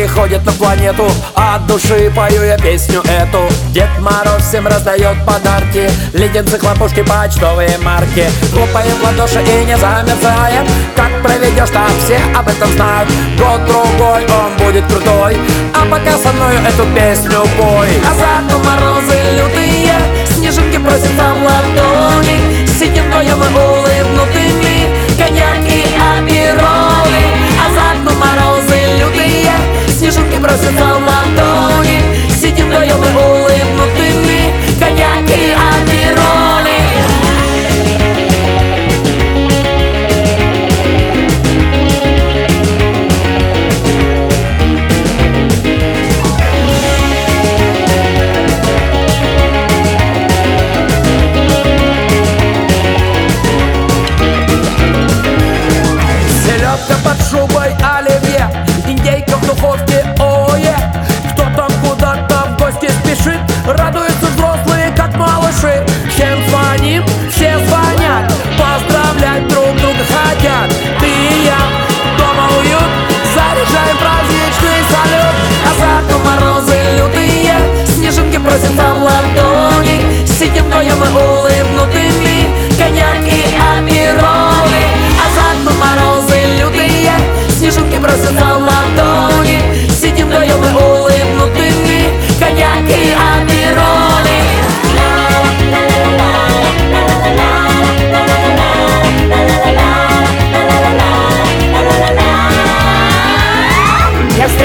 приходит на планету. От души пою я песню эту. Дед Мороз всем раздает подарки. Леденцы, хлопушки, почтовые марки. Хлопаем в ладоши и не замерзаем. Как проведешь, так все об этом знают. Год-другой он будет крутой. А пока со мною эту песню пой. А за морозы лютые. Снежинки просят там ладони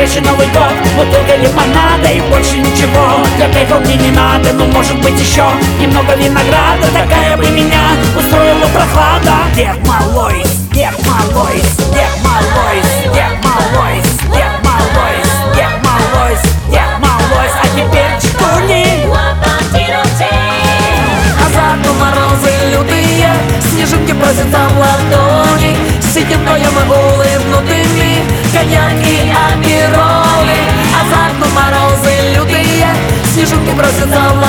Я встречу Новый год, бутылка лимонада И больше ничего для кайфа мне не надо Ну может быть еще немного винограда Такая бы меня устроила прохлада. Дед Малойс, Дед Малойс, Дед Малойс, Дед Малойс, Дед Малойс, Дед Малойс, Дед Малойс? А теперь А за окном морозы лютые Снежинки просят там ладони. Сидим вдвоем и улыбнутыми Коньяк и Снежинки просят там